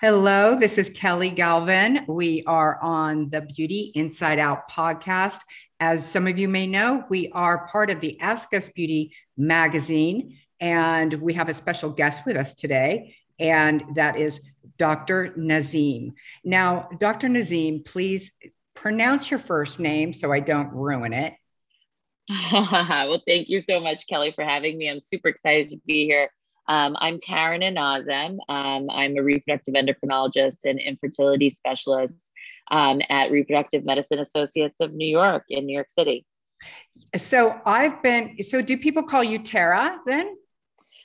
Hello, this is Kelly Galvin. We are on the Beauty Inside Out podcast. As some of you may know, we are part of the Ask Us Beauty magazine, and we have a special guest with us today, and that is Dr. Nazem. Now, Dr. Nazem, please pronounce your first name so I don't ruin it. well, thank you so much, Kelly, for having me. I'm super excited to be here. Um, I'm Taraneh Nazem. Um, I'm a reproductive endocrinologist and infertility specialist um, at Reproductive Medicine Associates of New York in New York City. So I've been, so do people call you Tara then?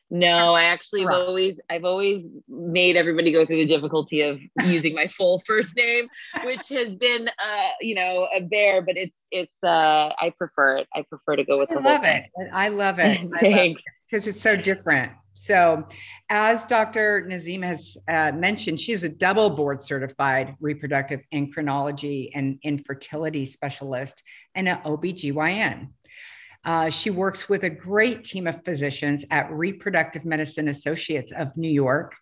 No, I actually have always I've always made everybody go through the difficulty of using my full first name, which has been uh, you know, a bear, but it's it's uh I prefer it. I prefer to go with I the love it. I love it. Thanks. Because it's so different. So, as Dr. Nazem has uh, mentioned, she's a double board certified reproductive endocrinology and infertility specialist and an OBGYN. Uh, she works with a great team of physicians at Reproductive Medicine Associates of New York.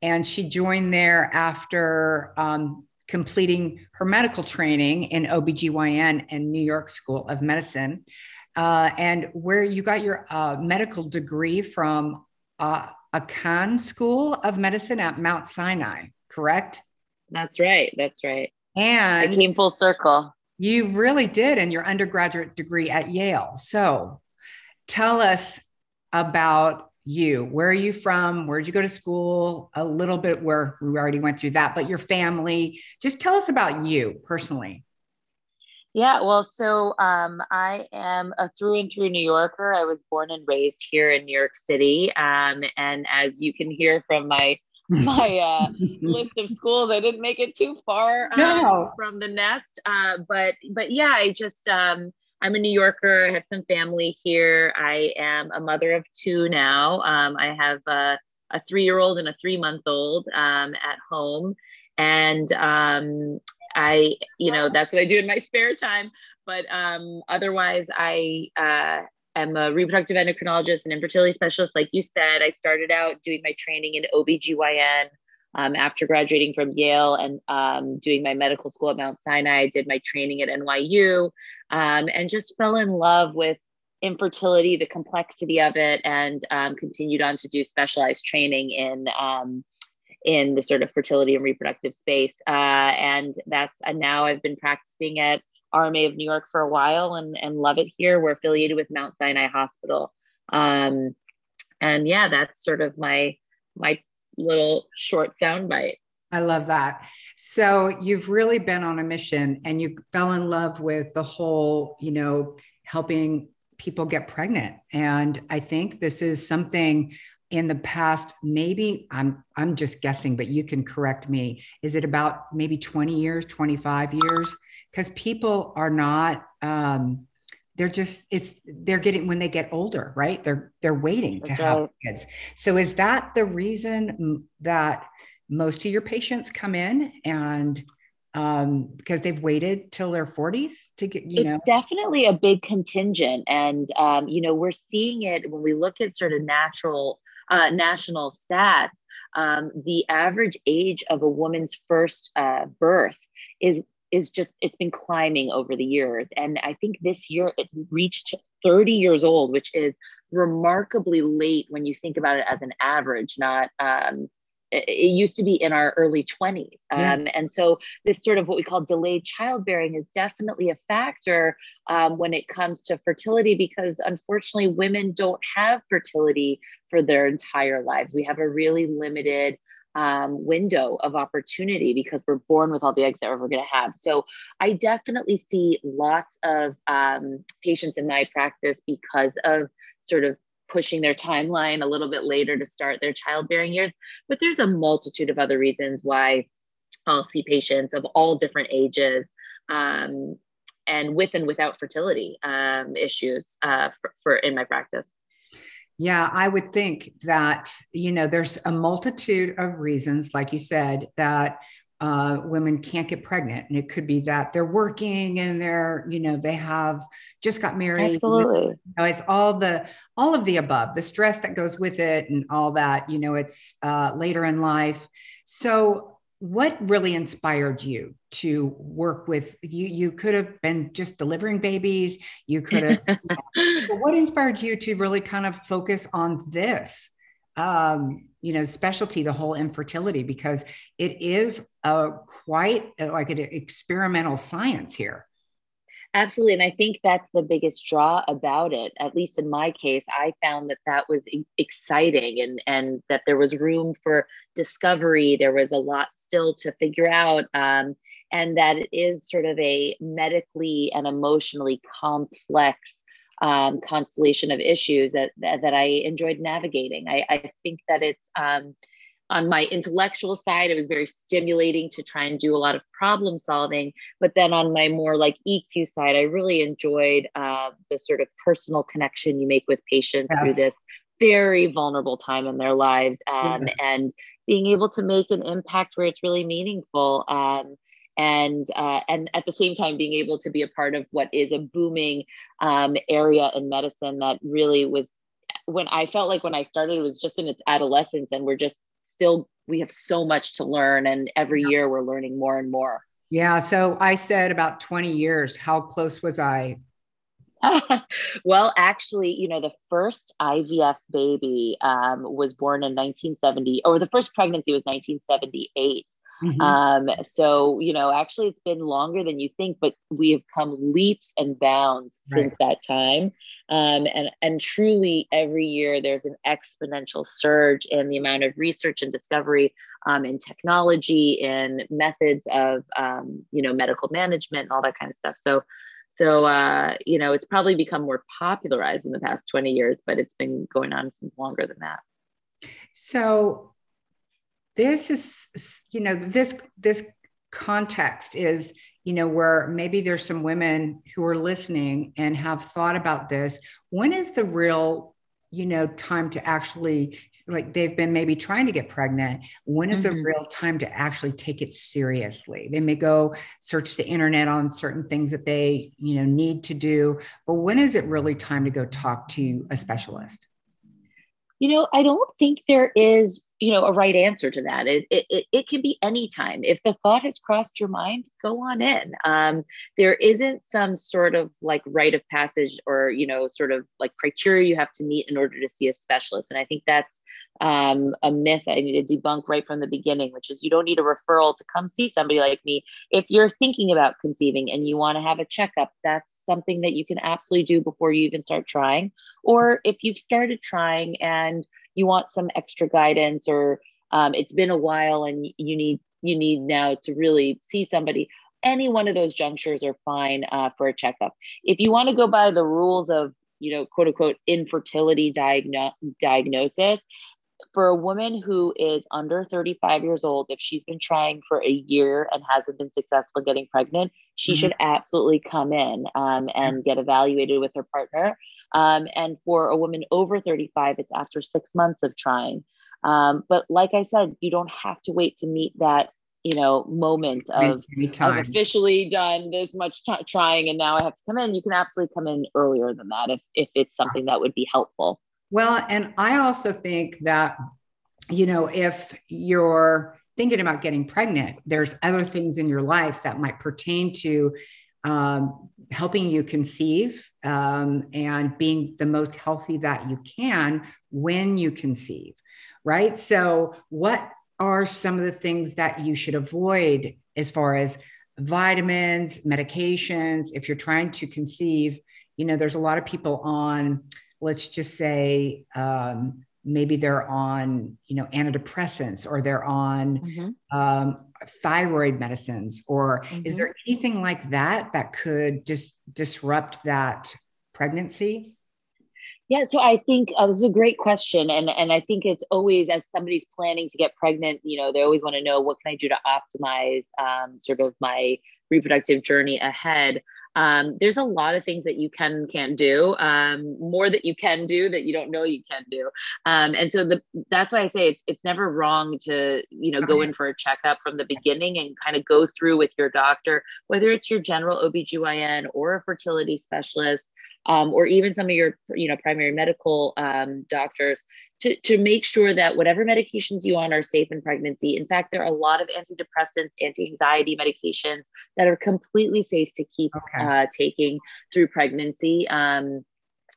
And she joined there after um, completing her medical training in OBGYN and New York School of Medicine. Uh, and where you got your uh, medical degree from uh, Icahn School of Medicine at Mount Sinai, correct? That's right. That's right. And I came full circle. You really did in your undergraduate degree at Yale. So tell us about you. Where are you from? Where did you go to school? A little bit where we already went through that, but your family. Just tell us about you personally. Yeah, well, so um, I am a through and through New Yorker. I was born and raised here in New York City. Um, and as you can hear from my my uh, list of schools. I didn't make it too far um, no. from the nest, uh, but but yeah, I just um, I'm a New Yorker. I have some family here. I am a mother of two now. Um, I have a, a three year old and a three month old um, at home, and um, I you know that's what I do in my spare time. But um, otherwise, I uh, am a reproductive endocrinologist and infertility specialist. Like you said, I started out doing my training in OBGYN um, after graduating from Yale and um, doing my medical school at Mount Sinai. I did my training at NYU um, and just fell in love with infertility, the complexity of it, and um, continued on to do specialized training in um, in the sort of fertility and reproductive space. Uh, and that's and now I've been practicing at RMA of New York for a while and, and love it here. We're affiliated with Mount Sinai Hospital. Um, and yeah, that's sort of my my little short soundbite. I love that. So you've really been on a mission and you fell in love with the whole, you know, helping people get pregnant. And I think this is something in the past maybe i'm i'm just guessing but you can correct me. Is it about maybe 20 years 25 years? Because people are not um, they're just it's they're getting when they get older right? They're they're waiting That's to right. have kids. So is that the reason that most of your patients come in and um, because they've waited till their 40s to get you it's know? definitely a big contingent and um, you know we're seeing it when we look at sort of natural uh, national stats um, the average age of a woman's first uh, birth is is just it's been climbing over the years. And i think this year it reached 30 years old which is remarkably late when you think about it as an average not um, it, used to be in our early 20s yeah. um, and so this sort of what we call delayed childbearing is definitely a factor um, when it comes to fertility because unfortunately women don't have fertility for their entire lives we have a really limited um, window of opportunity because we're born with all the eggs that we're going to have. So I definitely see lots of um, patients in my practice because of sort of pushing their timeline a little bit later to start their childbearing years. But there's a multitude of other reasons why I'll see patients of all different ages. Um, and with and without fertility um, issues uh, for, for in my practice. Yeah, I would think that, you know, there's a multitude of reasons, like you said, that uh, women can't get pregnant. And it could be that they're working and they're you know they have just got married. Absolutely. you know, it's all the all of the above the stress that goes with it and all that you know it's uh, later in life. So what really inspired you to work with you you could have been just delivering babies. You could have what inspired you to really kind of focus on this um, you know specialty the whole infertility because it is a quite like an experimental science here. Absolutely. And i think that's the biggest draw about it. At least in my case i found that that was exciting and and that there was room for discovery. There was a lot still to figure out um, and that it is sort of a medically and emotionally complex um, constellation of issues that, that, that I enjoyed navigating. I, I think that it's um, on my intellectual side, it was very stimulating to try and do a lot of problem solving. But then on my more like EQ side, I really enjoyed uh, the sort of personal connection you make with patients yes. through this very vulnerable time in their lives um, yes. and being able to make an impact where it's really meaningful. Um, and uh, and at the same time being able to be a part of what is a booming um, area in medicine that really was when I felt like when I started it was just in its adolescence and we're just still we have so much to learn and every year we're learning more and more. Yeah, so I said about 20 years. How close was I? well, actually, you know, the first IVF baby um, was born in 1970, or the first pregnancy was 1978. Mm-hmm. Um, so, you know, actually, it's been longer than you think, but we have come leaps and bounds right. since that time. Um, and, and truly, every year there's an exponential surge in the amount of research and discovery um, in technology, in methods of, um, you know, medical management, and all that kind of stuff. So, so, uh, you know, it's probably become more popularized in the past 20 years, but it's been going on since longer than that. So, this is you know this this context is you know where maybe there's some women who are listening and have thought about this. When is the real you know time to actually like they've been maybe trying to get pregnant. When is mm-hmm. the real time to actually take it seriously? They may go search the internet on certain things that they you know need to do but when is it really time to go talk to a specialist you know i don't think there is you know a right answer to that. It, it, it can be any time if the thought has crossed your mind go on in. Um, there isn't some sort of like rite of passage or you know sort of like criteria you have to meet in order to see a specialist. And i think that's um, a myth i need to debunk right from the beginning which is you don't need a referral to come see somebody like me. If you're thinking about conceiving and you want to have a checkup that's something that you can absolutely do before you even start trying. Or if you've started trying and you want some extra guidance or um, it's been a while and you need you need now to really see somebody any one of those junctures are fine uh, for a checkup. If you want to go by the rules of you know quote unquote infertility diagno- diagnosis for a woman who is under 35 years old, if she's been trying for a year and hasn't been successful getting pregnant, she mm-hmm. should absolutely come in um, and get evaluated with her partner. Um, and for a woman over 35, it's after six months of trying. Um, but like I said, you don't have to wait to meet that you know moment of I've officially done this much t- trying and now I have to come in. You can absolutely come in earlier than that if if it's something that would be helpful. Well, and I also think that, you know, if you're thinking about getting pregnant, there's other things in your life that might pertain to um, helping you conceive um, and being the most healthy that you can when you conceive, right? So, what are some of the things that you should avoid as far as vitamins, medications, if you're trying to conceive? You know, there's a lot of people on let's just say um, maybe they're on you know antidepressants or they're on mm-hmm. um, thyroid medicines or mm-hmm. is there anything like that that could just disrupt that pregnancy yeah, so I think uh, this is a great question, and and I think it's always as somebody's planning to get pregnant, you know, they always want to know what can I do to optimize um, sort of my reproductive journey ahead. Um, there's a lot of things that you can can't do um, more that you can do that you don't know you can do. Um, and so the that's why i say it's, it's never wrong to you know go in for a checkup from the beginning and kind of go through with your doctor whether it's your general obgyn or a fertility specialist um, or even some of your you know primary medical um, doctors to, to make sure that whatever medications you on are safe in pregnancy in fact there are a lot of antidepressants anti-anxiety medications that are completely safe to keep okay. uh, taking through pregnancy um,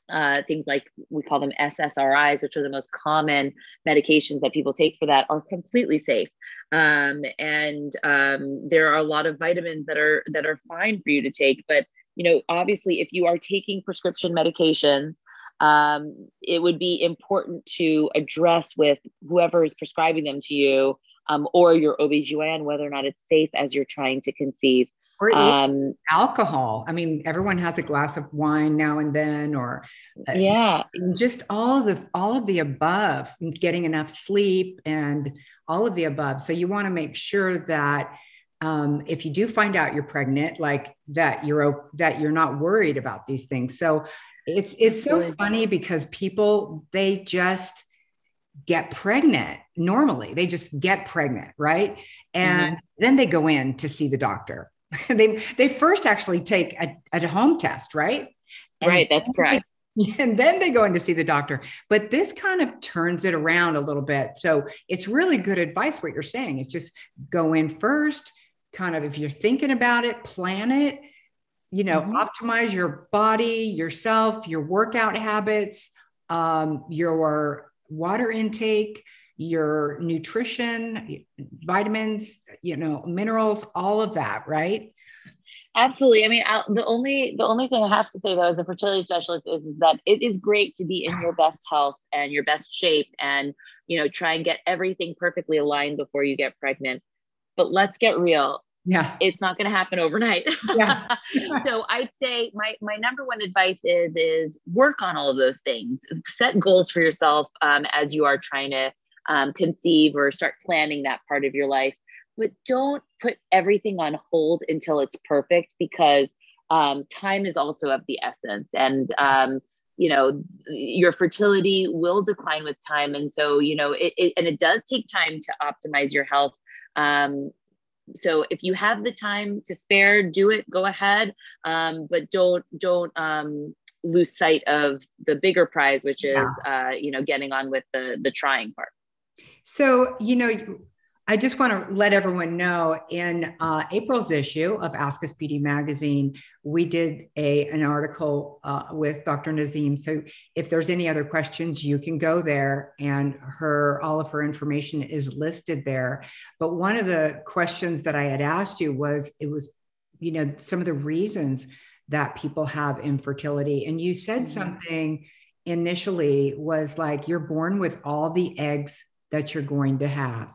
uh, things like we call them SSRIs, which are the most common medications that people take for that, are completely safe. Um, and um, there are a lot of vitamins that are that are fine for you to take, but you know, obviously, if you are taking prescription medications, um, it would be important to address with whoever is prescribing them to you um, or your OBGYN whether or not it's safe as you're trying to conceive. Or um, alcohol. I mean, everyone has a glass of wine now and then, or uh, yeah, just all of the all of the above, getting enough sleep and all of the above. So you want to make sure that um, if you do find out you're pregnant, like that you're that you're not worried about these things. So it's it's so funny because people they just get pregnant normally. They just get pregnant, right? And mm-hmm. then they go in to see the doctor. they they first actually take a, a home test, right? And right, that's correct. and then they go in to see the doctor. But this kind of turns it around a little bit. So it's really good advice what you're saying. It's just go in first, kind of if you're thinking about it, plan it, you know, mm-hmm. optimize your body, yourself, your workout habits, um, your water intake, your nutrition, vitamins, you know, minerals, all of that, right? Absolutely. I mean, I'll, the only the only thing I have to say though, as a fertility specialist, is, is that it is great to be in your best health and your best shape, and you know, try and get everything perfectly aligned before you get pregnant. But let's get real. Yeah. It's not going to happen overnight. Yeah. so i'd say my my number one advice is is work on all of those things. Set goals for yourself um, as you are trying to um, conceive or start planning that part of your life. But don't put everything on hold until it's perfect because um, time is also of the essence. And um, you know your fertility will decline with time. And so you know it, it and it does take time to optimize your health um, so if you have the time to spare do it go ahead um, but don't don't um, lose sight of the bigger prize which is yeah. uh, you know getting on with the the trying part so you know I just want to let everyone know in uh, April's issue of Ask Us Beauty magazine, we did a an article uh, with Dr. Nazem. So if there's any other questions, you can go there, and her all of her information is listed there. But one of the questions that I had asked you was it was, you know, some of the reasons that people have infertility, and you said mm-hmm. something initially was like you're born with all the eggs that you're going to have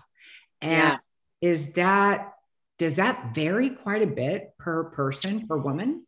and yeah. is that, does that vary quite a bit per person, per woman?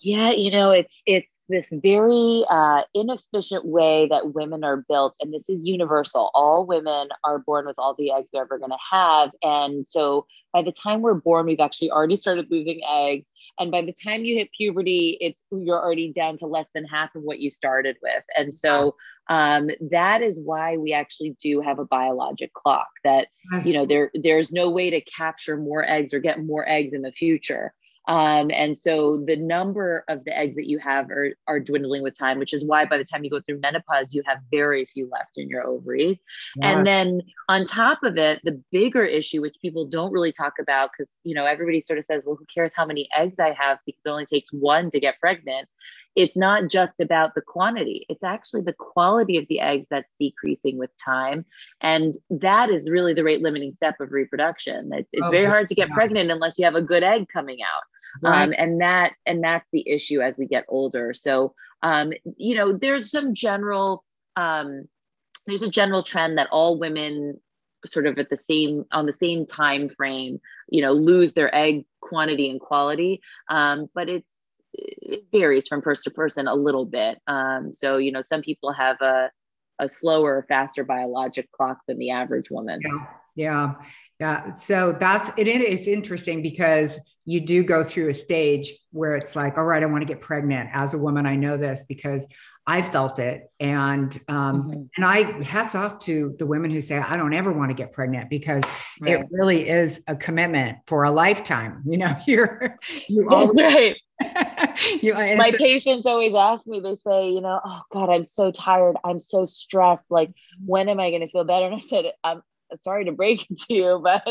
Yeah, you know, it's it's this very uh, inefficient way that women are built, and this is universal. All women are born with all the eggs they're ever going to have, and so by the time we're born, we've actually already started losing eggs, and by the time you hit puberty, it's you're already down to less than half of what you started with, and so um, that is why we actually do have a biologic clock. That yes. you know there there's no way to capture more eggs or get more eggs in the future. Um, and so the number of the eggs that you have are, are dwindling with time, which is why by the time you go through menopause, you have very few left in your ovaries. And then on top of it, the bigger issue, which people don't really talk about, because you know everybody sort of says, well, who cares how many eggs I have because it only takes one to get pregnant. It's not just about the quantity, it's actually the quality of the eggs that's decreasing with time. And that is really the rate limiting step of reproduction. It's, it's oh, very hard to get yeah. pregnant unless you have a good egg coming out. Right. Um, and that and that's the issue as we get older. So um, you know, there's some general um, there's a general trend that all women sort of at the same on the same time frame you know lose their egg quantity and quality. Um, but it's it varies from person to person a little bit. Um, so you know some people have a a slower faster biologic clock than the average woman. Yeah. Yeah. Yeah. So that's it it's interesting because you do go through a stage where it's like, all right, I want to get pregnant. As a woman, I know this because I felt it, and um, mm-hmm. and I hats off to the women who say I don't ever want to get pregnant because right. it really is a commitment for a lifetime. You know, you're you always, right. you, My patients always ask me. They say, you know, oh God, I'm so tired. I'm so stressed. Like, when am I going to feel better? And I said, I'm sorry to break it to you, but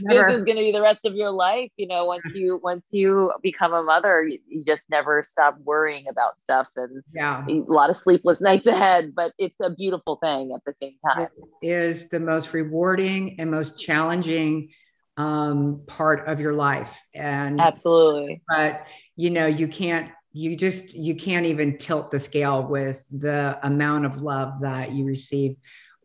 never. this is going to be the rest of your life. You know, once you once you become a mother, you, you, just never stop worrying about stuff, and yeah, a lot of sleepless nights ahead. But it's a beautiful thing at the same time. It is the most rewarding and most challenging um, part of your life, and absolutely. But you know, you can't you just you can't even tilt the scale with the amount of love that you receive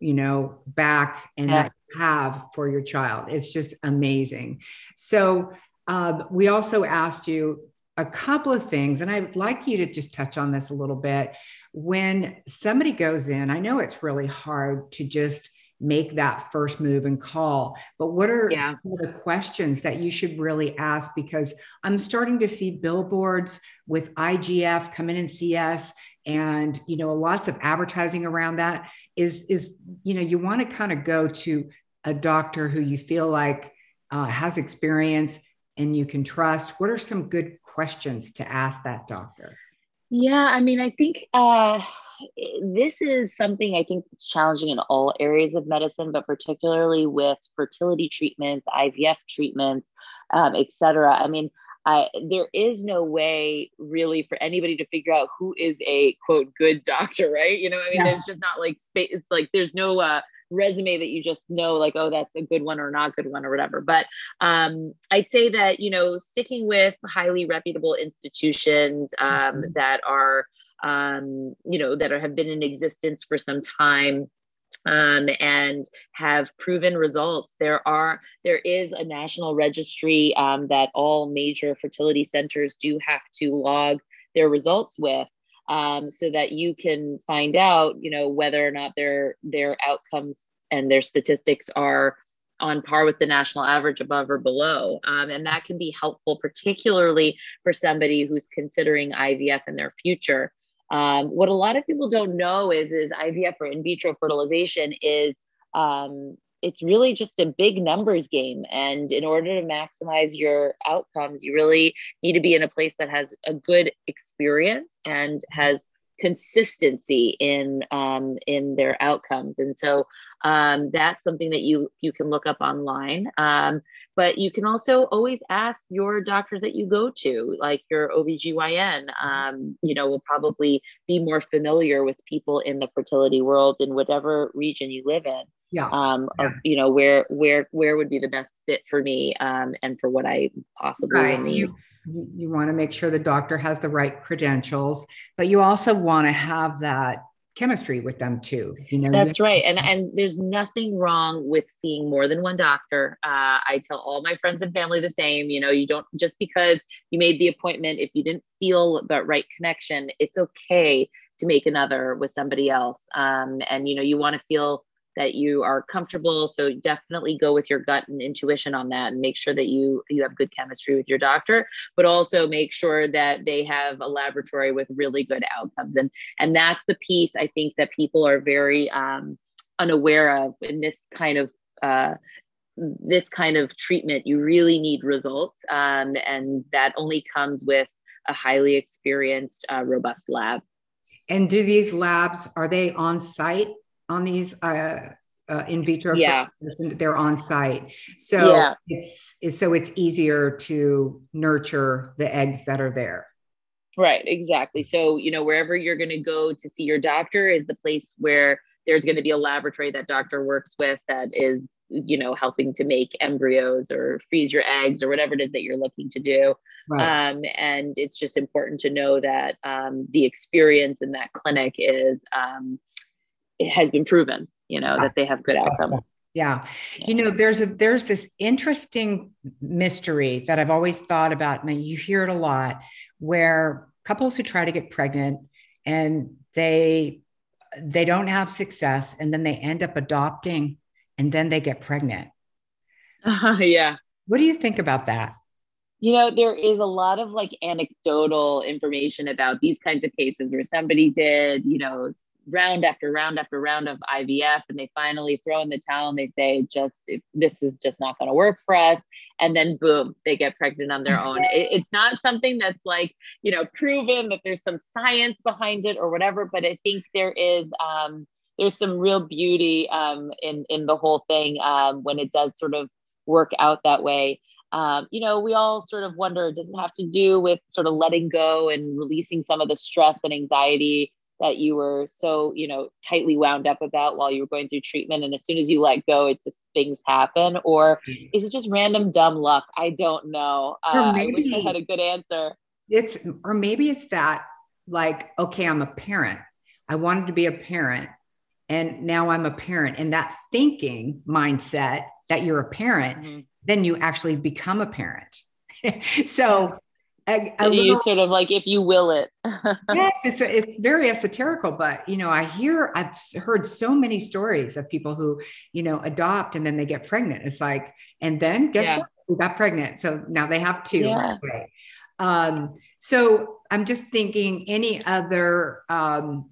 you know, back and yeah. that you have for your child. It's just amazing. So um, we also asked you a couple of things, and I'd like you to just touch on this a little bit. When somebody goes in, I know it's really hard to just make that first move and call. But what are yeah. some of the questions that you should really ask? Because I'm starting to see billboards with IVF come in and see us and you know lots of advertising around that is is you know you want to kind of go to a doctor who you feel like uh, has experience and you can trust. What are some good questions to ask that doctor? Yeah i mean i think uh, this is something i think it's challenging in all areas of medicine but particularly with fertility treatments ivf treatments um, et cetera. I mean I, there is no way really for anybody to figure out who is a quote good doctor, right? You know, I mean, yeah. there's just not like space. It's like there's no uh, resume that you just know like, oh, that's a good one or not good one or whatever. But um, I'd say that you know, sticking with highly reputable institutions um, mm-hmm. that are um, you know that are, have been in existence for some time um, and have proven results. There are there is a national registry um, that all major fertility centers do have to log their results with, um, so that you can find out, you know, whether or not their their outcomes and their statistics are on par with the national average above or below. Um, and that can be helpful, particularly for somebody who's considering IVF in their future. Um, what a lot of people don't know is is IVF or in vitro fertilization is um, it's really just a big numbers game. And in order to maximize your outcomes, you really need to be in a place that has a good experience and has consistency in um, in their outcomes. And so um, that's something that you you can look up online. Um, but you can also always ask your doctors that you go to like your obgyn um, you know will probably be more familiar with people in the fertility world in whatever region you live in yeah. Um, yeah. of you know where where where would be the best fit for me um, and for what I possibly right. need. You, you want to make sure the doctor has the right credentials, but you also want to have that chemistry with them too you know that's right and and there's nothing wrong with seeing more than one doctor uh, i tell all my friends and family the same you know you don't just because you made the appointment if you didn't feel the right connection it's okay to make another with somebody else um, and you know you want to feel that you are comfortable. So definitely go with your gut and intuition on that and make sure that you you have good chemistry with your doctor but also make sure that they have a laboratory with really good outcomes. And and that's the piece i think that people are very um, unaware of in this kind of uh, this kind of treatment. You really need results um, and that only comes with a highly experienced uh, robust lab. And do these labs are they on site on these uh, uh, in vitro yeah. they're on site. So yeah. it's, it's so it's easier to nurture the eggs that are there. Right exactly. So you know wherever you're going to go to see your doctor is the place where there's going to be a laboratory that doctor works with that is you know helping to make embryos or freeze your eggs or whatever it is that you're looking to do. Right. um, and it's just important to know that um, the experience in that clinic is um, it has been proven, you know, that they have good outcomes. Yeah. You know, there's a there's this interesting mystery that I've always thought about, and you hear it a lot, where couples who try to get pregnant and they they don't have success and then they end up adopting and then they get pregnant. Uh, yeah. What do you think about that? you know, there is a lot of like anecdotal information about these kinds of cases where somebody did, you know, round after round after round of IVF and they finally throw in the towel and they say, just this is just not going to work for us. And then boom, they get pregnant on their own. It, it's not something that's like, you know, proven that there's some science behind it or whatever, but I think there is, um, there's some real beauty um, in, in the whole thing um, when it does sort of work out that way um, you know, we all sort of wonder does it have to do with sort of letting go and releasing some of the stress and anxiety that you were so, you know, tightly wound up about while you were going through treatment? And as soon as you let go, it just things happen? Or mm-hmm. is it just random dumb luck? I don't know. Uh, maybe, I wish I had a good answer. It's, or maybe it's that like, okay, I'm a parent. I wanted to be a parent and now I'm a parent. And that thinking mindset that you're a parent mm-hmm then you actually become a parent. so a, a you sort of like if you will it. yes, it's it's very esoterical, but you know, I hear I've heard so many stories of people who you know adopt and then they get pregnant. It's like, and then guess yeah. what? We got pregnant, so now they have two. Yeah. Right um, so I'm just thinking any other um,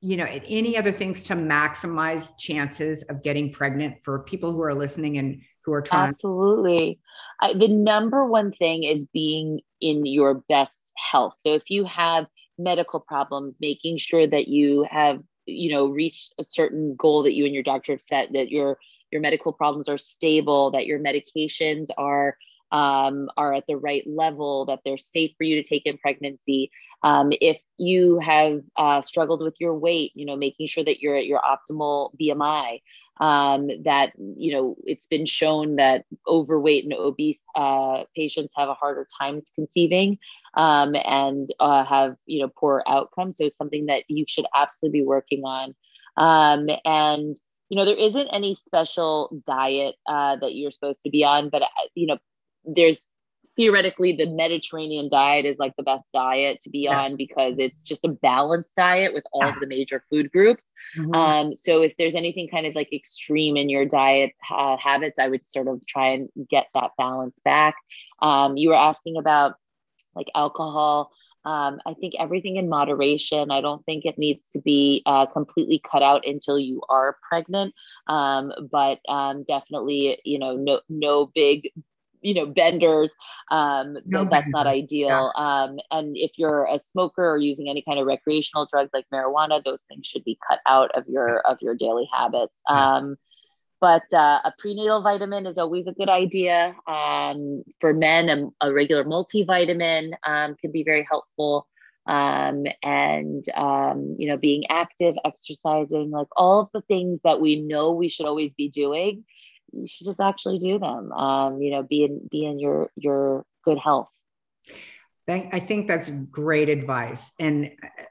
you know any other things to maximize chances of getting pregnant for people who are listening and who are trying absolutely I, the number one thing is being in your best health so if you have medical problems making sure that you have you know reached a certain goal that you and your doctor have set that your your medical problems are stable that your medications are um, are at the right level, that they're safe for you to take in pregnancy. Um, if you have uh, struggled with your weight, you know, making sure that you're at your optimal BMI. Um, that you know, it's been shown that overweight and obese uh, patients have a harder time conceiving um, and uh, have you know poor outcomes. So something that you should absolutely be working on. Um, and you know there isn't any special diet uh, that you're supposed to be on but uh, you know there's theoretically the Mediterranean diet is like the best diet to be yes. on because it's just a balanced diet with all yeah. of the major food groups. Mm-hmm. Um, so if there's anything kind of like extreme in your diet uh, habits, I would sort of try and get that balance back. Um, you were asking about like alcohol. Um, I think everything in moderation. I don't think it needs to be uh, completely cut out until you are pregnant, um, but um, definitely, you know, no no big you know benders um no that's not ideal yeah. um and if you're a smoker or using any kind of recreational drugs like marijuana those things should be cut out of your of your daily habits. Yeah. um but uh, a prenatal vitamin is always a good idea. Um, for men a, a regular multivitamin um, can be very helpful. Um, and um, you know being active exercising like all of the things that we know we should always be doing you should just actually do them. Um, you know, be in be in your your good health. I think that's great advice, and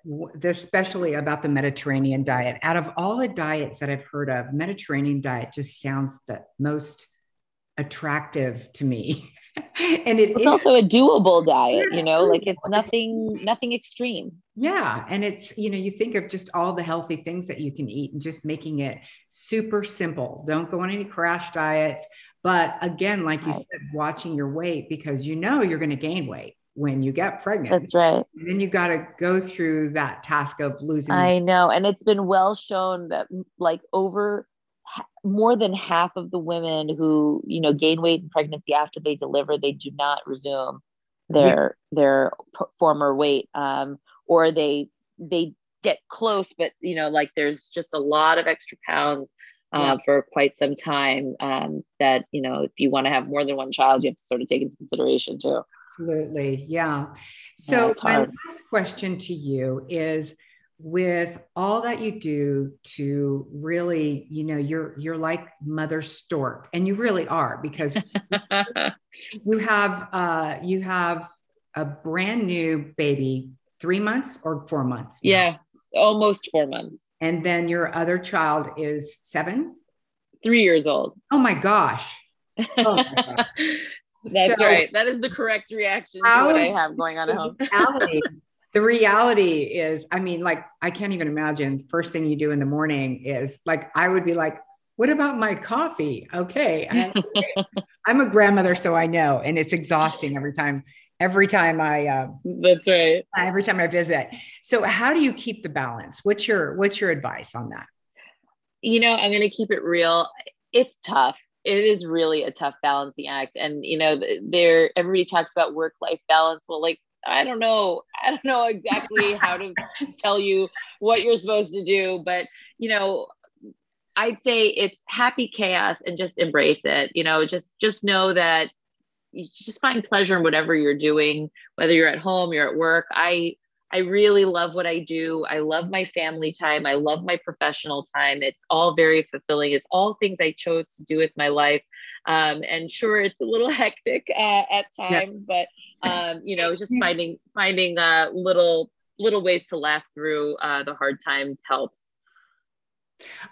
uh, especially about the Mediterranean diet. Out of all the diets that I've heard of, Mediterranean diet just sounds the most attractive to me. and it, it's it, also a doable diet you know like it's nothing nothing extreme. Yeah and it's you know you think of just all the healthy things that you can eat and just making it super simple. Don't go on any crash diets but again like you said watching your weight because you know you're going to gain weight when you get pregnant. That's right. And then you got to go through that task of losing i know and it's been well shown that like over more than half of the women who you know gain weight in pregnancy after they deliver they do not resume their yeah. their p- former weight um, or they they get close but you know like there's just a lot of extra pounds uh, yeah. for quite some time um, that you know if you want to have more than one child you have to sort of take into consideration too absolutely yeah so yeah, my last question to you is with all that you do to really you know you're you're like mother stork and you really are because you have uh you have a brand new baby three months or four months yeah almost four months. And then your other child is seven? Three years old. Oh my gosh, oh my gosh. That's so, right. That is the correct reaction to what I have going on at home the reality is, I mean, like, I can't even imagine first thing you do in the morning is like, I would be like, what about my coffee? Okay. I, I'm a grandmother, so I know, and it's exhausting every time. Every time I, uh, that's right. Every time I visit. So, how do you keep the balance? What's your What's your advice on that? You know, I'm going to keep it real. It's tough. It is really a tough balancing act, and you know, there everybody talks about work life balance. Well, like I don't know. I don't know exactly how to tell you what you're supposed to do, but you know, I'd say it's happy chaos and just embrace it. You know, just just know that you just find pleasure in whatever you're doing, whether you're at home, you're at work. I I really love what I do. I love my family time. I love my professional time. It's all very fulfilling. It's all things I chose to do with my life. Um, and sure, it's a little hectic uh, at times, yes. but um, you know, just finding finding uh, little little ways to laugh through uh, the hard times helps.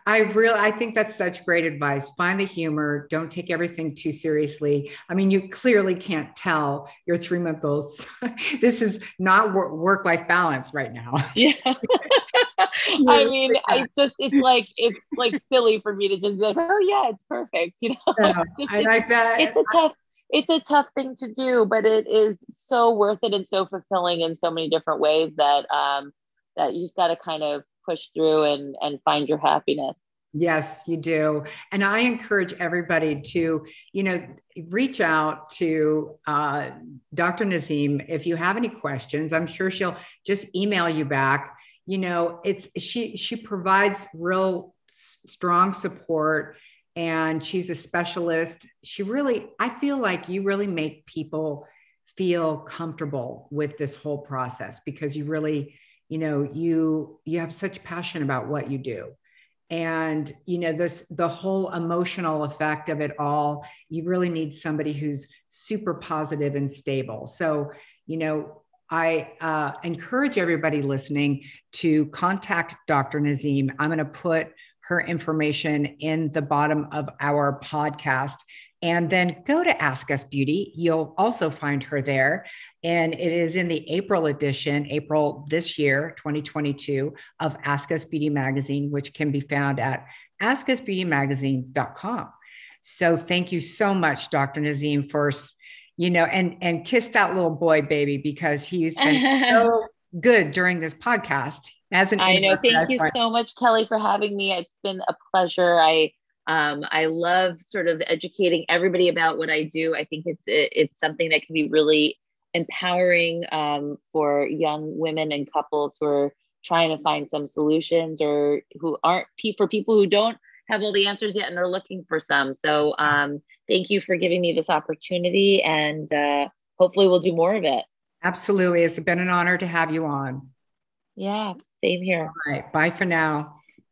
I really, I think that's such great advice. Find the humor. Don't take everything too seriously. I mean, you clearly can't tell your three month olds. this is not work life balance right now. Yeah. I mean, I just, it's like, it's like silly for me to just be like, oh, yeah, it's perfect. You know, yeah. it's, just, and I bet it's a tough, it's a tough thing to do, but it is so worth it and so fulfilling in so many different ways that, um, that you just got to kind of push through and and find your happiness Yes, you do. And I encourage everybody to, you know, reach out to uh, Dr. Nazem if you have any questions. I'm sure she'll just email you back. You know, it's she she provides real strong support and she's a specialist. She really, I feel like you really make people feel comfortable with this whole process because you really you know you you have such passion about what you do. And you know this the whole emotional effect of it all you really need somebody who's super positive and stable. So you know i uh, encourage everybody listening to contact dr nazem i'm going to put her information in the bottom of our podcast and then go to Ask Us Beauty. You'll also find her there. And it is in the April edition, April this year, 2022, of Ask Us Beauty Magazine, which can be found at askusbeautymagazine.com. So thank you so much, Dr. Nazem, for you know, and and kiss that little boy baby because he's been so good during this podcast. As an I know. Thank you so much, Kelly, for having me. It's been a pleasure. I um, I love sort of educating everybody about what I do. I think it's it's something that can be really empowering um, for young women and couples who are trying to find some solutions or who aren't for people who don't have all the answers yet and are looking for some. So um, thank you for giving me this opportunity, and uh, hopefully we'll do more of it. Absolutely, it's been an honor to have you on. Yeah, same here. All right, bye for now.